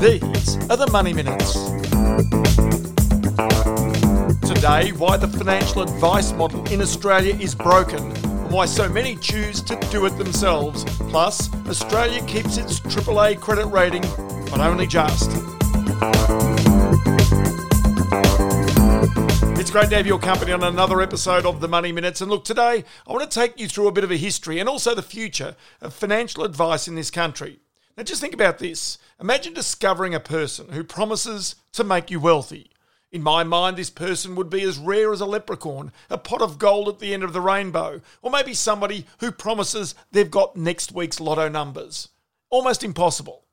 These are the Money Minutes. Today, why the financial advice model in Australia is broken and why so many choose to do it themselves. Plus, Australia keeps its AAA credit rating, but only just. It's great to have your company on another episode of the Money Minutes. And look, today I want to take you through a bit of a history and also the future of financial advice in this country. Now, just think about this. Imagine discovering a person who promises to make you wealthy. In my mind, this person would be as rare as a leprechaun, a pot of gold at the end of the rainbow, or maybe somebody who promises they've got next week's lotto numbers. Almost impossible.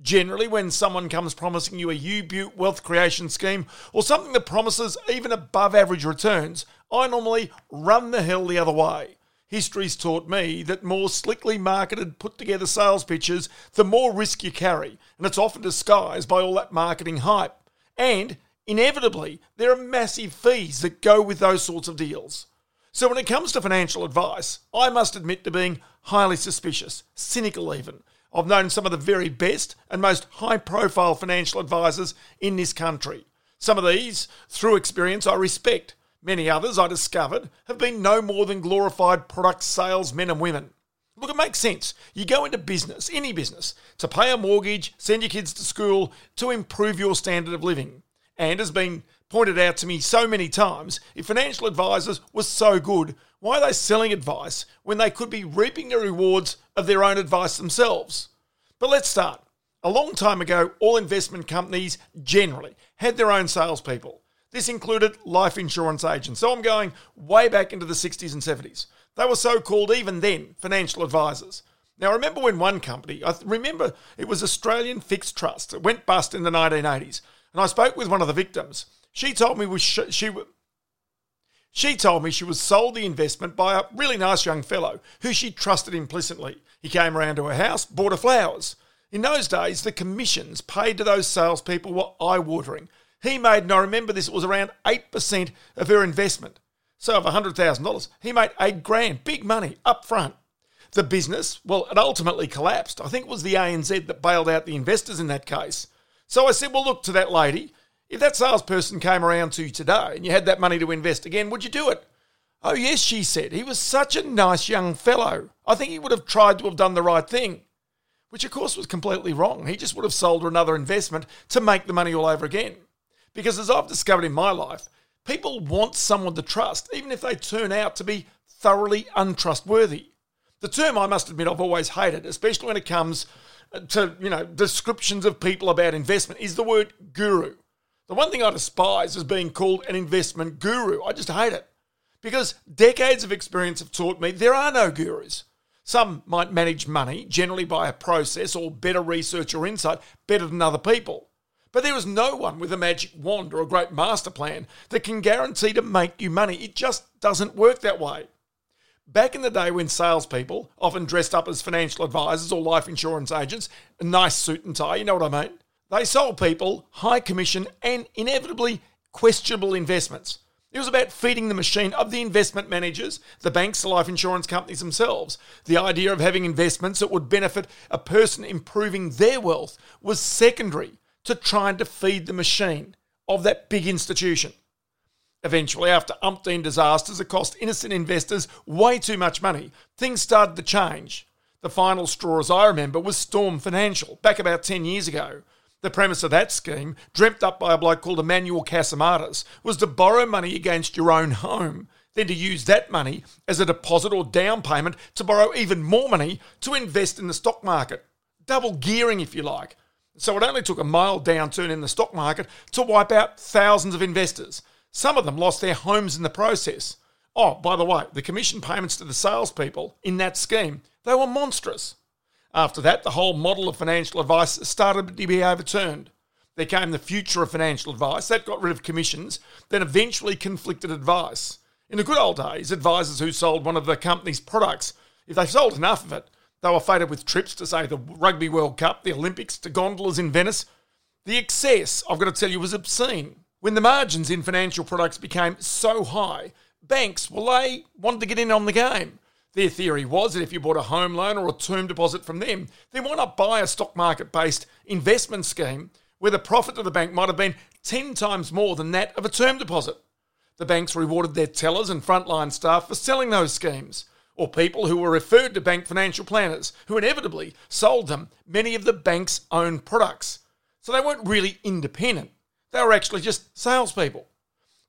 Generally, when someone comes promising you a U-Butte wealth creation scheme or something that promises even above average returns, I normally run the hell the other way. History's taught me that more slickly marketed, put together sales pitches, the more risk you carry, and it's often disguised by all that marketing hype. And inevitably, there are massive fees that go with those sorts of deals. So, when it comes to financial advice, I must admit to being highly suspicious, cynical even. I've known some of the very best and most high profile financial advisors in this country. Some of these, through experience, I respect. Many others, I discovered, have been no more than glorified product salesmen and women. Look, it makes sense. You go into business, any business, to pay a mortgage, send your kids to school, to improve your standard of living. And as been pointed out to me so many times, if financial advisors were so good, why are they selling advice when they could be reaping the rewards of their own advice themselves? But let's start. A long time ago, all investment companies generally had their own salespeople. This included life insurance agents. So I'm going way back into the 60s and 70s. They were so called even then financial advisors. Now, I remember when one company, I remember it was Australian Fixed Trust, it went bust in the 1980s. And I spoke with one of the victims. She told me she, she, she told me she was sold the investment by a really nice young fellow who she trusted implicitly. He came around to her house, bought her flowers. In those days, the commissions paid to those salespeople were eye watering. He made, and I remember this, it was around 8% of her investment. So of $100,000, he made 8 grand, big money up front. The business, well, it ultimately collapsed. I think it was the ANZ that bailed out the investors in that case. So I said, well, look to that lady. If that salesperson came around to you today and you had that money to invest again, would you do it? Oh, yes, she said. He was such a nice young fellow. I think he would have tried to have done the right thing. Which, of course, was completely wrong. He just would have sold her another investment to make the money all over again. Because as I've discovered in my life, people want someone to trust, even if they turn out to be thoroughly untrustworthy. The term I must admit I've always hated, especially when it comes uh, to, you know, descriptions of people about investment, is the word guru. The one thing I despise is being called an investment guru. I just hate it. Because decades of experience have taught me there are no gurus. Some might manage money, generally by a process or better research or insight, better than other people. But there is no one with a magic wand or a great master plan that can guarantee to make you money. It just doesn't work that way. Back in the day when salespeople, often dressed up as financial advisors or life insurance agents, a nice suit and tie, you know what I mean? They sold people high commission and inevitably questionable investments. It was about feeding the machine of the investment managers, the banks, the life insurance companies themselves. The idea of having investments that would benefit a person improving their wealth was secondary to trying to feed the machine of that big institution. Eventually, after umpteen disasters that cost innocent investors way too much money, things started to change. The final straw, as I remember, was Storm Financial, back about 10 years ago. The premise of that scheme, dreamt up by a bloke called Emmanuel Cassimatis, was to borrow money against your own home, then to use that money as a deposit or down payment to borrow even more money to invest in the stock market. Double gearing, if you like. So it only took a mild downturn in the stock market to wipe out thousands of investors. Some of them lost their homes in the process. Oh, by the way, the commission payments to the salespeople in that scheme, they were monstrous. After that, the whole model of financial advice started to be overturned. There came the future of financial advice, that got rid of commissions, then eventually conflicted advice. In the good old days, advisors who sold one of the company's products, if they sold enough of it, they were fated with trips to, say, the Rugby World Cup, the Olympics, to gondolas in Venice. The excess, I've got to tell you, was obscene. When the margins in financial products became so high, banks, well, they wanted to get in on the game. Their theory was that if you bought a home loan or a term deposit from them, then why not buy a stock market based investment scheme where the profit to the bank might have been 10 times more than that of a term deposit? The banks rewarded their tellers and frontline staff for selling those schemes, or people who were referred to bank financial planners who inevitably sold them many of the bank's own products. So they weren't really independent, they were actually just salespeople.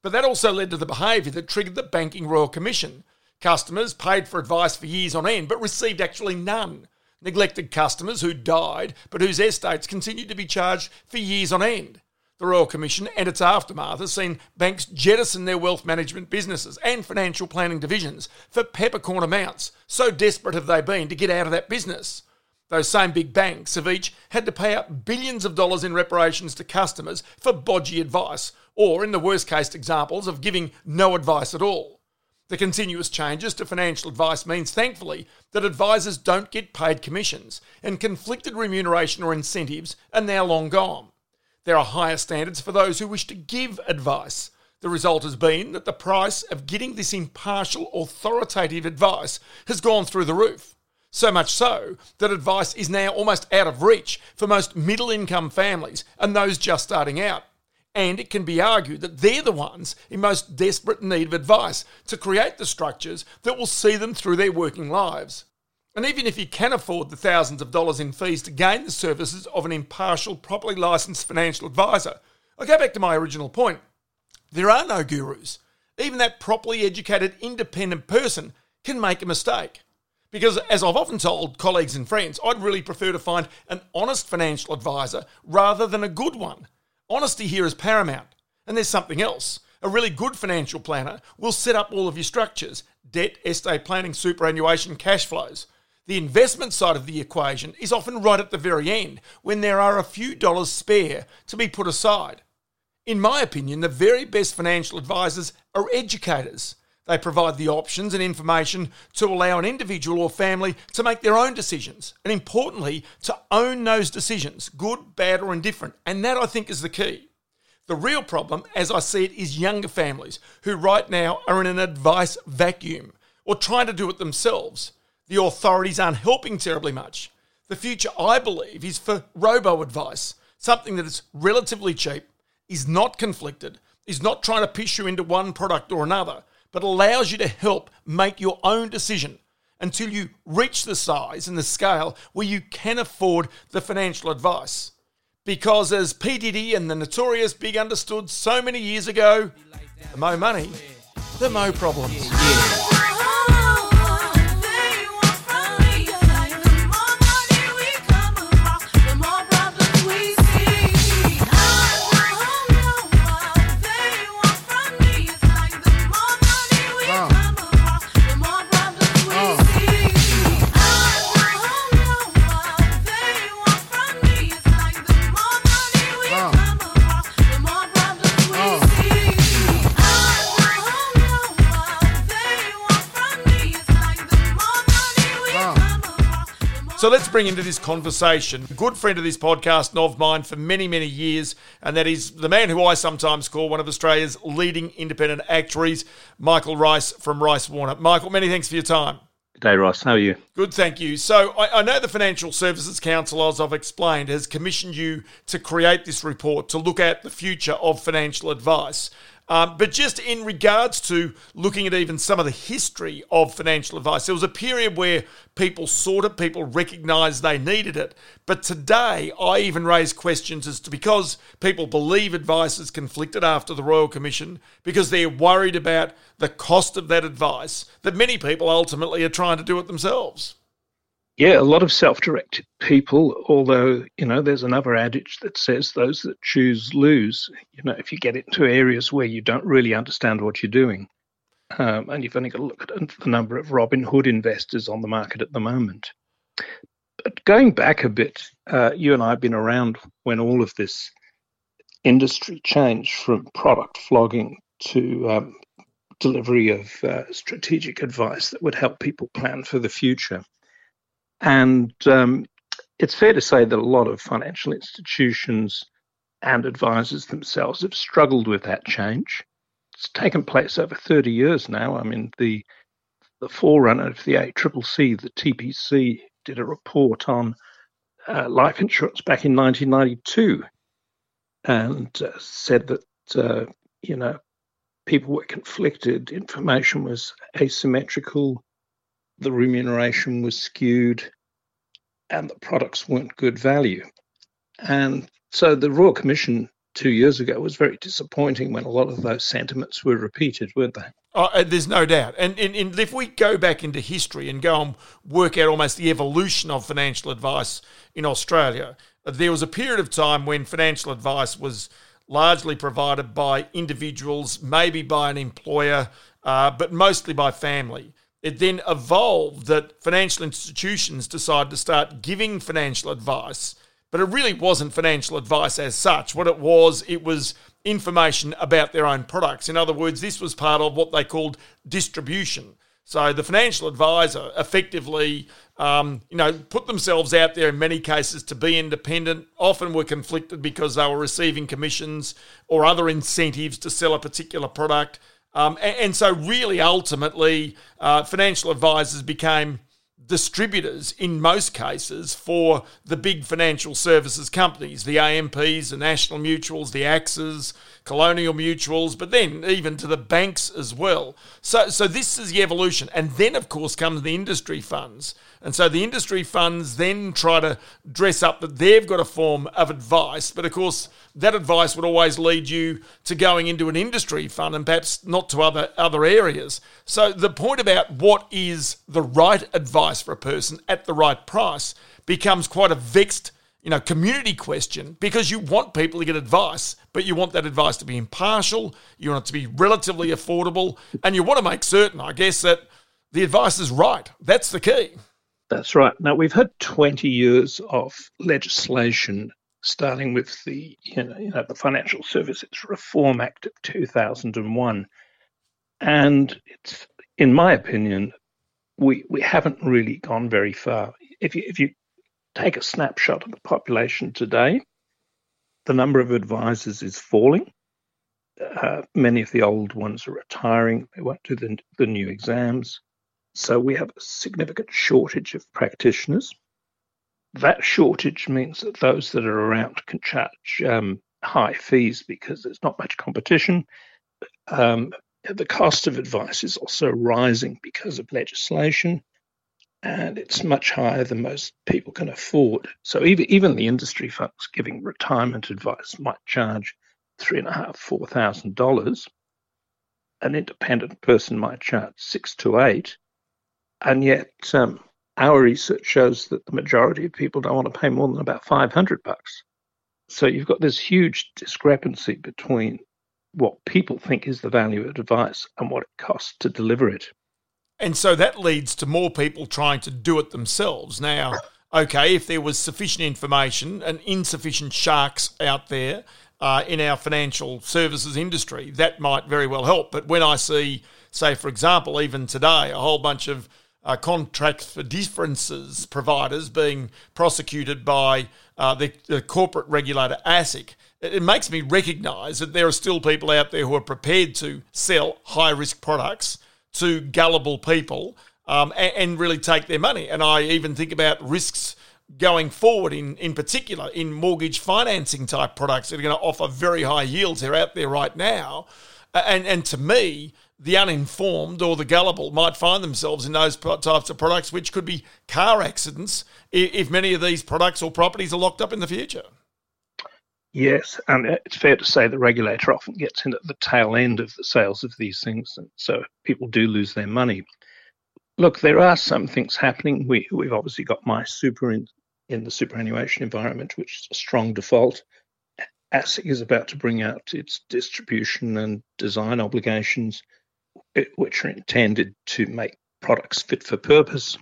But that also led to the behaviour that triggered the Banking Royal Commission, Customers paid for advice for years on end but received actually none. Neglected customers who died but whose estates continued to be charged for years on end. The Royal Commission and its aftermath has seen banks jettison their wealth management businesses and financial planning divisions for peppercorn amounts. So desperate have they been to get out of that business. Those same big banks have each had to pay out billions of dollars in reparations to customers for bodgy advice, or in the worst case examples of giving no advice at all. The continuous changes to financial advice means, thankfully, that advisors don't get paid commissions, and conflicted remuneration or incentives are now long gone. There are higher standards for those who wish to give advice. The result has been that the price of getting this impartial, authoritative advice has gone through the roof. So much so that advice is now almost out of reach for most middle income families and those just starting out and it can be argued that they're the ones in most desperate need of advice to create the structures that will see them through their working lives. And even if you can afford the thousands of dollars in fees to gain the services of an impartial, properly licensed financial advisor, I go back to my original point. There are no gurus. Even that properly educated, independent person can make a mistake. Because, as I've often told colleagues and friends, I'd really prefer to find an honest financial advisor rather than a good one Honesty here is paramount. And there's something else. A really good financial planner will set up all of your structures debt, estate planning, superannuation, cash flows. The investment side of the equation is often right at the very end when there are a few dollars spare to be put aside. In my opinion, the very best financial advisors are educators. They provide the options and information to allow an individual or family to make their own decisions, and importantly, to own those decisions, good, bad, or indifferent. And that I think is the key. The real problem, as I see it, is younger families who right now are in an advice vacuum or trying to do it themselves. The authorities aren't helping terribly much. The future, I believe, is for robo advice, something that is relatively cheap, is not conflicted, is not trying to push you into one product or another but allows you to help make your own decision until you reach the size and the scale where you can afford the financial advice. Because as P. Diddy and the notorious Big understood so many years ago, the more money, the mo problems. So let's bring into this conversation a good friend of this podcast and of mine for many, many years, and that is the man who I sometimes call one of Australia's leading independent actuaries, Michael Rice from Rice Warner. Michael, many thanks for your time. Good day, Ross. How are you? Good, thank you. So I, I know the Financial Services Council, as I've explained, has commissioned you to create this report to look at the future of financial advice. Um, but just in regards to looking at even some of the history of financial advice, there was a period where people sought it, people recognised they needed it. But today, I even raise questions as to because people believe advice is conflicted after the Royal Commission, because they're worried about the cost of that advice, that many people ultimately are trying to do it themselves. Yeah, a lot of self directed people, although, you know, there's another adage that says those that choose lose. You know, if you get into areas where you don't really understand what you're doing, um, and you've only got to look at the number of Robinhood investors on the market at the moment. But going back a bit, uh, you and I have been around when all of this industry changed from product flogging to um, delivery of uh, strategic advice that would help people plan for the future. And um, it's fair to say that a lot of financial institutions and advisors themselves have struggled with that change. It's taken place over 30 years now. I mean, the the forerunner of the ACCC, the TPC, did a report on uh, life insurance back in 1992 and uh, said that, uh, you know, people were conflicted, information was asymmetrical, the remuneration was skewed, and the products weren't good value. And so the Royal Commission two years ago was very disappointing when a lot of those sentiments were repeated, weren't they? Oh, uh, there's no doubt. And, and, and, if we go back into history and go and work out almost the evolution of financial advice in Australia, there was a period of time when financial advice was largely provided by individuals, maybe by an employer, uh, but mostly by family. It then evolved that financial institutions decided to start giving financial advice but it really wasn't financial advice as such. What it was, it was information about their own products. In other words, this was part of what they called distribution. So the financial advisor effectively, um, you know, put themselves out there in many cases to be independent. Often were conflicted because they were receiving commissions or other incentives to sell a particular product. Um, and, and, so, really, ultimately, uh, financial advisors became distributors in most cases for the big financial services companies, the AMPs, the National Mutuals, the AXAs, Colonial Mutuals, but then even to the banks as well. So, so this is the evolution. And then, of course, comes the industry funds. And so the industry funds then try to dress up that they've got a form of advice. But of course, that advice would always lead you to going into an industry fund and perhaps not to other, other areas. So the point about what is the right advice for a person at the right price becomes quite a vexed you know, community question because you want people to get advice, but you want that advice to be impartial, you want it to be relatively affordable, and you want to make certain, I guess, that the advice is right. That's the key. That's right. Now we've had 20 years of legislation, starting with the you know, you know the Financial Services Reform Act of 2001, and it's in my opinion, we we haven't really gone very far. If you if you take a snapshot of the population today, the number of advisors is falling. Uh, many of the old ones are retiring. They won't do the, the new exams. So we have a significant shortage of practitioners. That shortage means that those that are around can charge um, high fees because there's not much competition. Um, the cost of advice is also rising because of legislation and it's much higher than most people can afford. So even even the industry folks giving retirement advice might charge three and a half, four thousand dollars. An independent person might charge six to eight, and yet um, our research shows that the majority of people don't want to pay more than about five hundred bucks. So you've got this huge discrepancy between what people think is the value of advice and what it costs to deliver it. And so that leads to more people trying to do it themselves. Now, okay, if there was sufficient information and insufficient sharks out there uh, in our financial services industry, that might very well help. But when I see, say, for example, even today, a whole bunch of uh, contracts for differences providers being prosecuted by uh, the, the, corporate regulator ASIC, it, makes me recognise that there are still people out there who are prepared to sell high risk products to gullible people um, and, and, really take their money. And I even think about risks going forward, in, in particular, in mortgage financing type products that are going to offer very high yields. They're out there right now. And, and to me, the uninformed or the gullible might find themselves in those types of products, which could be car accidents if many of these products or properties are locked up in the future. Yes, and it's fair to say the regulator often gets in at the tail end of the sales of these things, and so people do lose their money. Look, there are some things happening. We, we've obviously got MySuper in, in the superannuation environment, which is a strong default. ASIC is about to bring out its distribution and design obligations, which are intended to make products fit for purpose.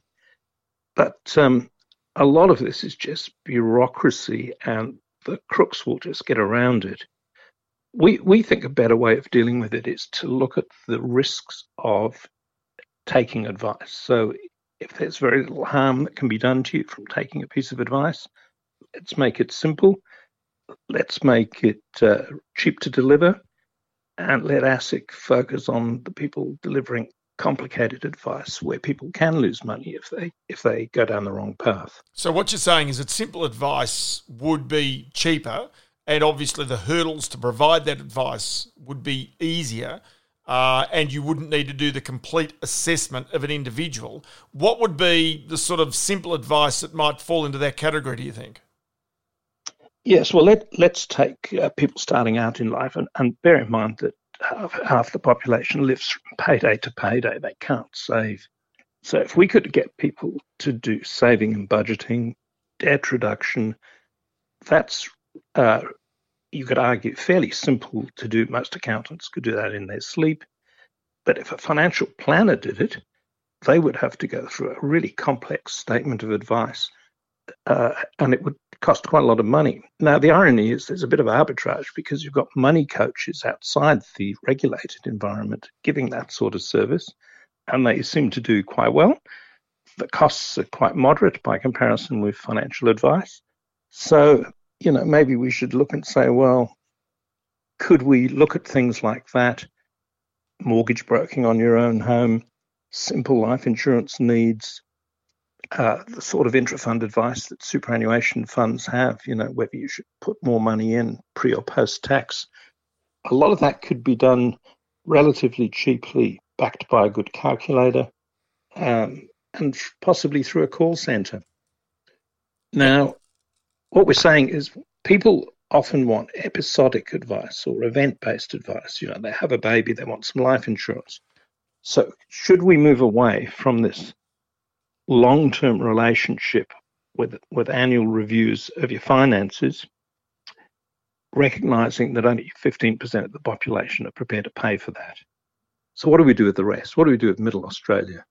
But um, a lot of this is just bureaucracy and the crooks will just get around it. We we think a better way of dealing with it is to look at the risks of taking advice. So if there's very little harm that can be done to you from taking a piece of advice, let's make it simple. Let's make it uh, cheap to deliver, and let ASIC focus on the people delivering complicated advice where people can lose money if they if they go down the wrong path. So what you're saying is that simple advice would be cheaper, and obviously the hurdles to provide that advice would be easier. Uh, and you wouldn't need to do the complete assessment of an individual. What would be the sort of simple advice that might fall into that category, do you think? Yes, well, let, let's take uh, people starting out in life and, and bear in mind that half, half the population lives from payday to payday. They can't save. So if we could get people to do saving and budgeting, debt reduction, that's uh, you could argue fairly simple to do. Most accountants could do that in their sleep. But if a financial planner did it, they would have to go through a really complex statement of advice, uh, and it would cost quite a lot of money. Now, the irony is there's a bit of arbitrage because you've got money coaches outside the regulated environment giving that sort of service, and they seem to do quite well. The costs are quite moderate by comparison with financial advice. So, you know, maybe we should look and say, well, could we look at things like that? Mortgage broking on your own home, simple life insurance needs, uh, the sort of intra-fund advice that superannuation funds have, you know, whether you should put more money in pre or post tax. A lot of that could be done relatively cheaply, backed by a good calculator, um, and possibly through a call center. Now, what we're saying is people often want episodic advice or event based advice. You know, they have a baby, they want some life insurance. So, should we move away from this long term relationship with, with annual reviews of your finances, recognizing that only 15% of the population are prepared to pay for that. So, what do we do with the rest? What do we do with middle Australia?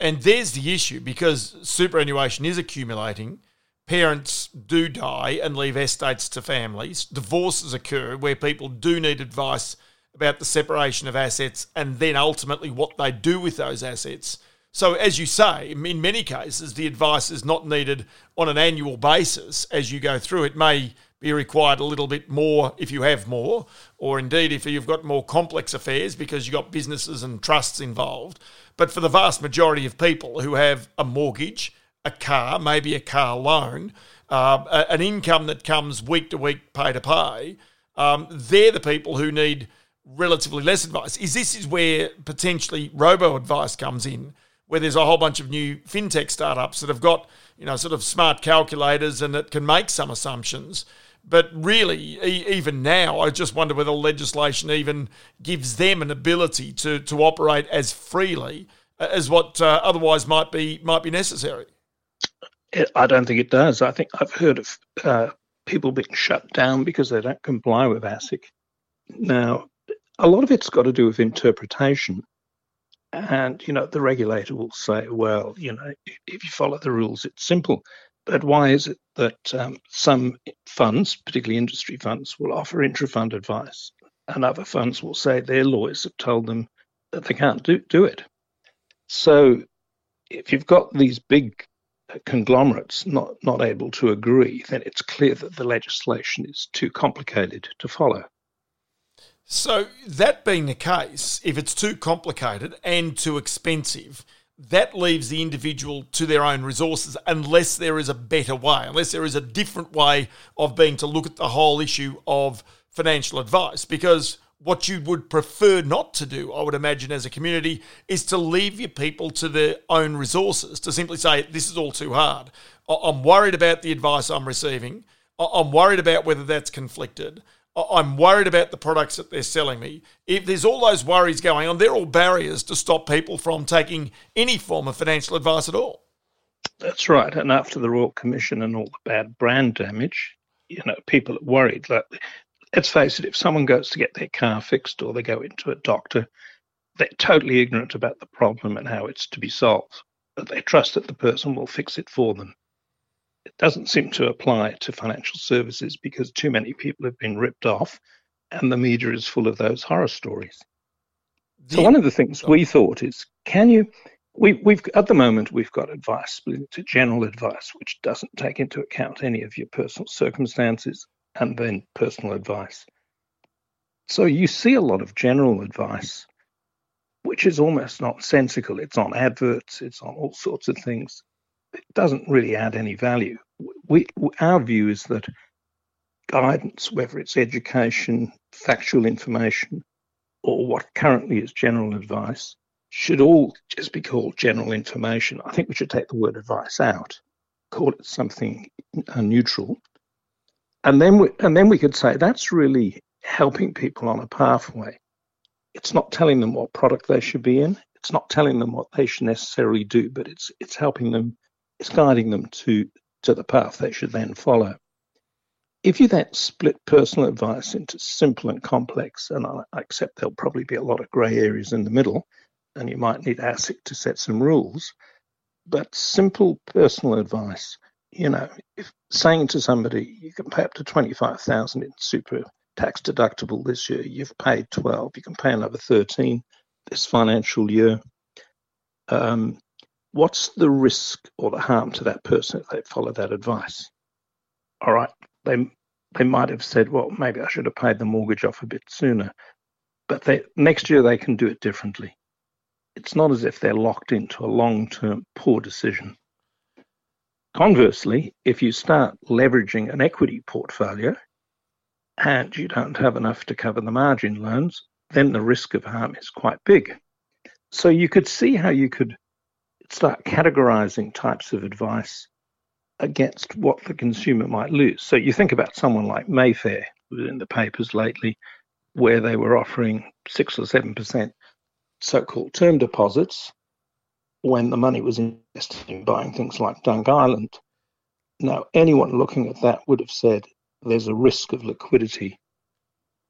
And there's the issue because superannuation is accumulating. Parents do die and leave estates to families. Divorces occur where people do need advice about the separation of assets and then ultimately what they do with those assets. So, as you say, in many cases, the advice is not needed on an annual basis as you go through. It may be required a little bit more if you have more, or indeed if you've got more complex affairs because you've got businesses and trusts involved. But for the vast majority of people who have a mortgage, a car, maybe a car loan, uh, an income that comes week to week, pay to pay, um, they're the people who need relatively less advice. Is this is where potentially robo advice comes in? Where there's a whole bunch of new fintech startups that have got you know sort of smart calculators and that can make some assumptions. But really, e- even now, I just wonder whether legislation even gives them an ability to to operate as freely as what uh, otherwise might be might be necessary. I don't think it does. I think I've heard of uh, people being shut down because they don't comply with ASIC. Now, a lot of it's got to do with interpretation. And, you know, the regulator will say, well, you know, if you follow the rules, it's simple. But why is it that um, some funds, particularly industry funds, will offer intra fund advice and other funds will say their lawyers have told them that they can't do, do it? So if you've got these big conglomerates not, not able to agree, then it's clear that the legislation is too complicated to follow. So, that being the case, if it's too complicated and too expensive, that leaves the individual to their own resources unless there is a better way, unless there is a different way of being to look at the whole issue of financial advice. Because what you would prefer not to do, I would imagine, as a community, is to leave your people to their own resources, to simply say, this is all too hard. I'm worried about the advice I'm receiving. I'm worried about whether that's conflicted. I'm worried about the products that they're selling me. If there's all those worries going on, they're all barriers to stop people from taking any form of financial advice at all. That's right. And after the Royal Commission and all the bad brand damage, you know, people are worried. Like, let's face it, if someone goes to get their car fixed or they go into a doctor, they're totally ignorant about the problem and how it's to be solved. But they trust that the person will fix it for them it doesn't seem to apply to financial services because too many people have been ripped off and the media is full of those horror stories. The, so one of the things we thought is, can you? We, we've at the moment we've got advice split into general advice, which doesn't take into account any of your personal circumstances, and then personal advice. So you see a lot of general advice which is almost nonsensical. It's on adverts, it's on all sorts of things. It doesn't really add any value. We, our view is that guidance, whether it's education, factual information, or what currently is general advice, should all just be called general information. I think we should take the word advice out, call it something uh, neutral, and then we, and then we could say that's really helping people on a pathway. It's not telling them what product they should be in. It's not telling them what they should necessarily do, but it's it's helping them. It's guiding them to to the path they should then follow. If you then split personal advice into simple and complex, and I accept there'll probably be a lot of grey areas in the middle, and you might need ASIC to set some rules, but simple personal advice, you know, if saying to somebody, you can pay up to 25,000 in super tax deductible this year, you've paid 12, you can pay another 13 this financial year. Um, what's the risk or the harm to that person if they follow that advice? All right, they they might have said, well, maybe I should have paid the mortgage off a bit sooner, but they, next year they can do it differently. It's not as if they're locked into a long-term poor decision. Conversely, if you start leveraging an equity portfolio and you don't have enough to cover the margin loans, then the risk of harm is quite big. So you could see how you could start categorizing types of advice against what the consumer might lose. So you think about someone like Mayfair, in the papers lately, where they were offering six or seven percent so-called term deposits when the money was invested in buying things like Dunk Island. Now, anyone looking at that would have said there's a risk of liquidity.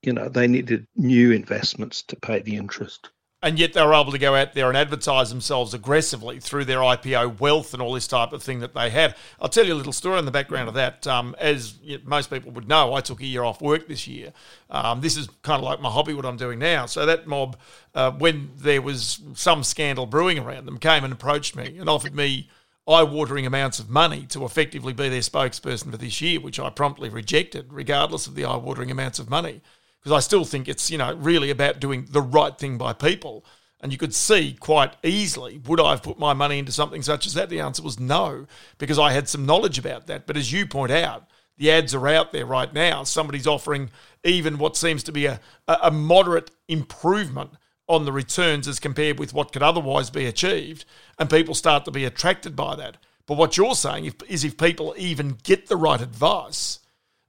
You know, they needed new investments to pay the interest and yet they were able to go out there and advertise themselves aggressively through their IPO wealth and all this type of thing that they had. I'll tell you a little story in the background of that. Um, as most people would know, I took a year off work this year. Um, this is kind of like my hobby, what I'm doing now. So that mob, uh, when there was some scandal brewing around them, came and approached me and offered me eye-watering amounts of money to effectively be their spokesperson for this year, which I promptly rejected, regardless of the eye-watering amounts of money because I still think it's you know really about doing the right thing by people. And you could see quite easily, would I have put my money into something such as that? The answer was no, because I had some knowledge about that. But as you point out, the ads are out there right now. Somebody's offering even what seems to be a, a moderate improvement on the returns as compared with what could otherwise be achieved, and people start to be attracted by that. But what you're saying is if people even get the right advice,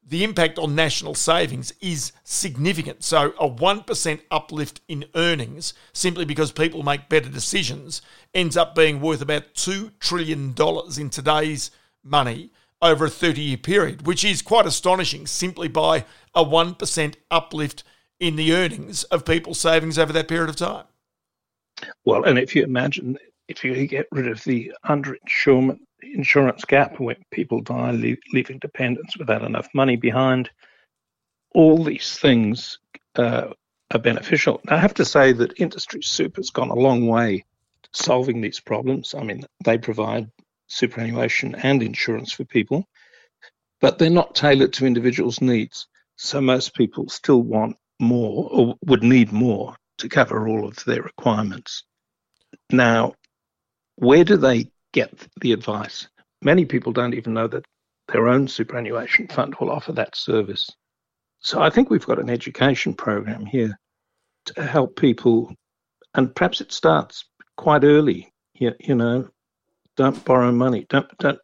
the impact on national savings is significant. So, a 1% uplift in earnings simply because people make better decisions ends up being worth about $2 trillion in today's money over a 30 year period, which is quite astonishing simply by a 1% uplift in the earnings of people's savings over that period of time. Well, and if you imagine if you get rid of the underinsurement insurance gap where people die leaving dependents without enough money behind. All these things uh, are beneficial. I have to say that industry super has gone a long way solving these problems. I mean, they provide superannuation and insurance for people, but they're not tailored to individuals' needs. So most people still want more or would need more to cover all of their requirements. Now, where do they get the advice. Many people don't even know that their own superannuation fund will offer that service. So I think we've got an education program here to help people, and perhaps it starts quite early. You, you know, don't borrow money. Don't don't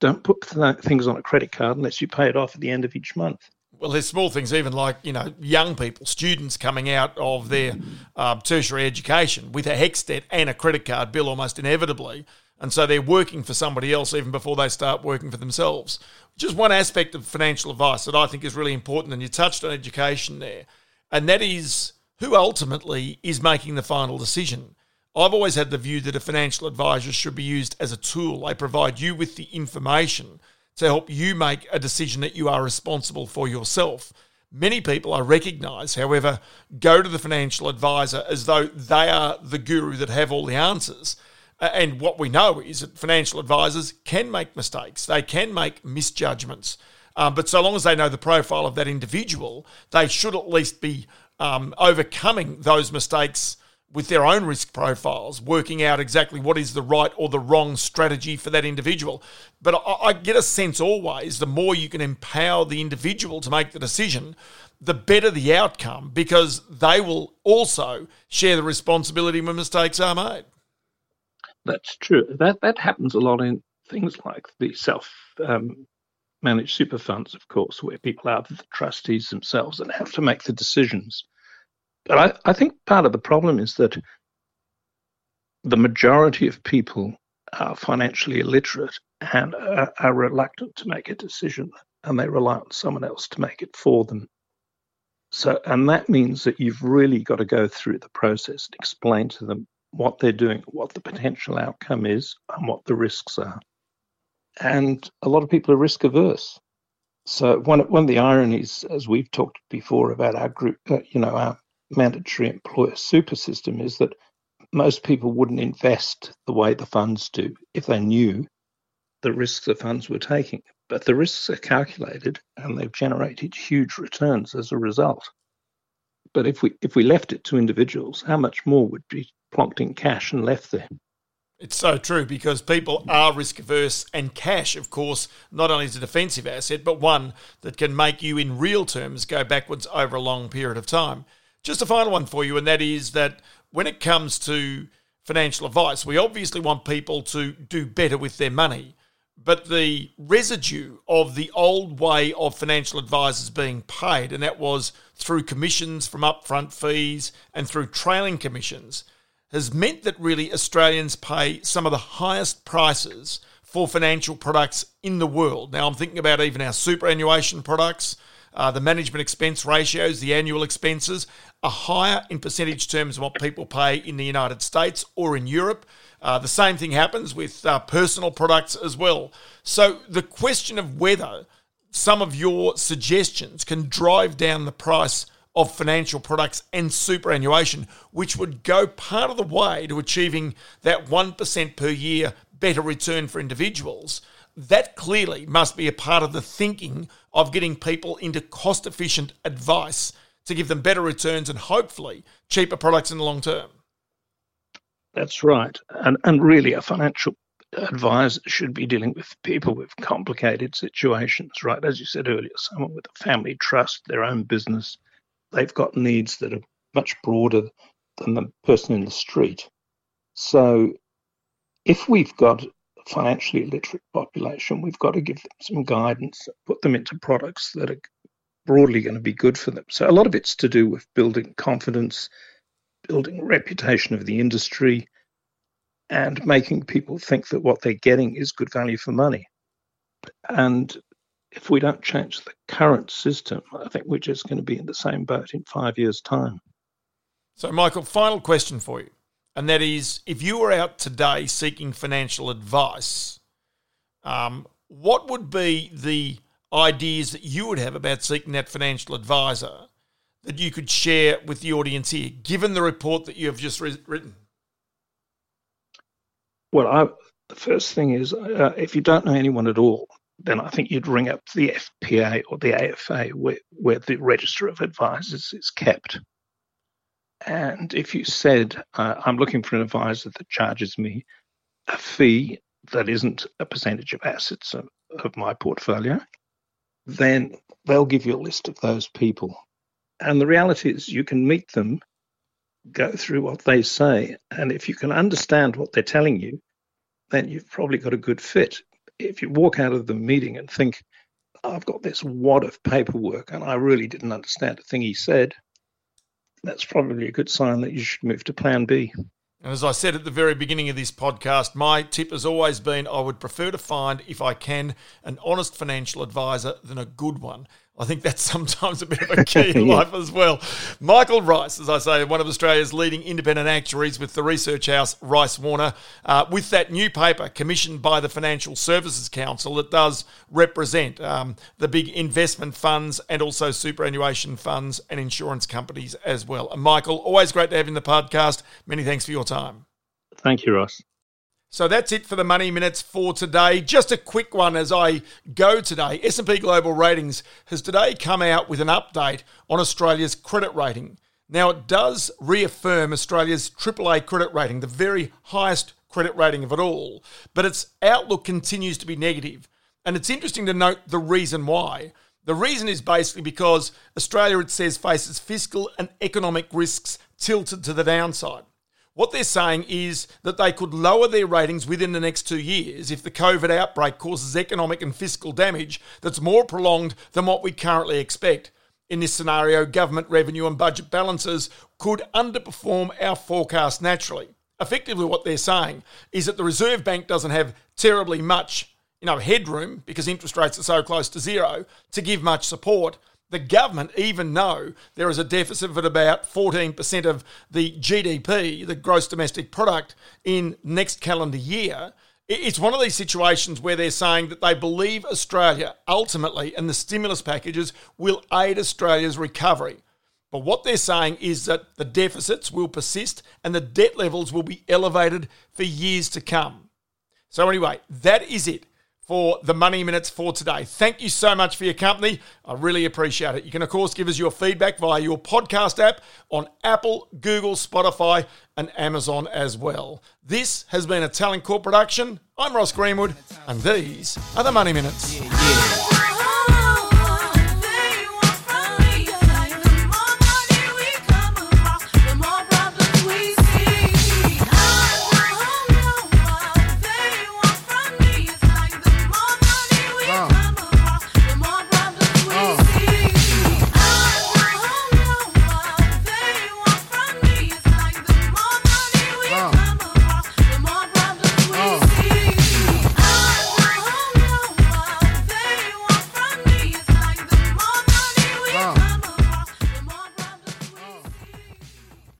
don't put things on a credit card unless you pay it off at the end of each month. Well, there's small things, even like you know, young people, students coming out of their um, tertiary education with a HECS debt and a credit card bill almost inevitably. And so they're working for somebody else even before they start working for themselves. Just one aspect of financial advice that I think is really important, and you touched on education there, and that is who ultimately is making the final decision. I've always had the view that a financial advisor should be used as a tool. They provide you with the information to help you make a decision that you are responsible for yourself. Many people, I recognize, however, go to the financial advisor as though they are the guru that have all the answers. And what we know is that financial advisors can make mistakes, they can make misjudgments. Um, but so long as they know the profile of that individual, they should at least be um, overcoming those mistakes with their own risk profiles, working out exactly what is the right or the wrong strategy for that individual. But I, I, get a sense always the more you can empower the individual to make the decision, the better the outcome because they will also share the responsibility when mistakes are made. That's true. That that happens a lot in things like the self um, managed super funds, of course, where people are the trustees themselves and have to make the decisions. But I, I think part of the problem is that the majority of people are financially illiterate and are, are reluctant to make a decision and they rely on someone else to make it for them. So, and that means that you've really got to go through the process and explain to them what they're doing, what the potential outcome is, and what the risks are. And a lot of people are risk averse. So one one of the ironies, as we've talked before about our group, uh, you know, our mandatory employer super system, is that most people wouldn't invest the way the funds do if they knew the risks the funds were taking. But the risks are calculated, and they've generated huge returns as a result. But if we if we left it to individuals, how much more would be plonked in cash and left there? It's so true because people are risk averse, and cash, of course, not only is a defensive asset, but one that can make you, in real terms, go backwards over a long period of time. Just a final one for you, and that is that when it comes to financial advice, we obviously want people to do better with their money. But the residue of the old way of financial advisors being paid, and that was through commissions from upfront fees and through trailing commissions, has meant that really Australians pay some of the highest prices for financial products in the world. Now, I'm thinking about even our superannuation products, uh, the management expense ratios, the annual expenses are higher in percentage terms than what people pay in the United States or in Europe. Uh, the same thing happens with uh, personal products as well. So, the question of whether some of your suggestions can drive down the price of financial products and superannuation, which would go part of the way to achieving that 1% per year better return for individuals. That clearly must be a part of the thinking of getting people into cost efficient advice to give them better returns and hopefully cheaper products in the long term. That's right. And, and really, a financial advisor should be dealing with people with complicated situations, right? As you said earlier, someone with a family trust, their own business, they've got needs that are much broader than the person in the street. So if we've got financially illiterate population, we've got to give them some guidance, put them into products that are broadly going to be good for them. So a lot of it's to do with building confidence, building reputation of the industry, and making people think that what they're getting is good value for money. And if we don't change the current system, I think we're just going to be in the same boat in five years' time. So, Michael, final question for you. And that is if you were out today seeking financial advice, um, what would be the ideas that you would have about seeking that financial advisor that you could share with the audience here, given the report that you have just re- written? Well, I, the first thing is uh, if you don't know anyone at all, then I think you'd ring up the FPA or the AFA where, where the register of advisors is kept. And if you said, uh, I'm looking for an advisor that charges me a fee that isn't a percentage of assets of, of my portfolio, then they'll give you a list of those people. And the reality is, you can meet them, go through what they say, and if you can understand what they're telling you, then you've probably got a good fit if you walk out of the meeting and think, I've got this wad of paperwork and I really didn't understand a thing he said, that's probably a good sign that you should move to plan B. And as I said at the very beginning of this podcast, my tip has always been I would prefer to find, if I can, an honest financial advisor than a good one. I think that's sometimes a bit of a key in yeah. life as well. Michael Rice, as I say, one of Australia's leading independent actuaries with the research house Rice Warner, uh, with that new paper commissioned by the Financial Services Council that does represent um, the big investment funds and also superannuation funds and insurance companies as well. And Michael, always great to have you in the podcast. Many thanks for your time. Thank you, Ross. So that's it for the money minutes for today. Just a quick one as I go today. S&P Global Ratings has today come out with an update on Australia's credit rating. Now, it does reaffirm Australia's AAA credit rating, the very highest credit rating of it all, but its outlook continues to be negative. And it's interesting to note the reason why. The reason is basically because Australia, it says, faces fiscal and economic risks tilted to the downside. What they're saying is that they could lower their ratings within the next two years if the COVID outbreak causes economic and fiscal damage that's more prolonged than what we currently expect. In this scenario, government revenue and budget balances could underperform our forecast naturally. Effectively, what they're saying is that the Reserve Bank doesn't have terribly much you know, headroom because interest rates are so close to zero to give much support. The government even know there is a deficit of about 14% of the GDP, the gross domestic product, in next calendar year. It's one of these situations where they're saying that they believe Australia ultimately and the stimulus packages will aid Australia's recovery. But what they're saying is that the deficits will persist and the debt levels will be elevated for years to come. So, anyway, that is it for the Money Minutes for today. Thank you so much for your company. I really appreciate it. You can, of course, give us your feedback via your podcast app on Apple, Google, Spotify, and Amazon as well. This has been a Talent Corp production. I'm Ross Greenwood, and these are the Money Minutes. Yeah, yeah.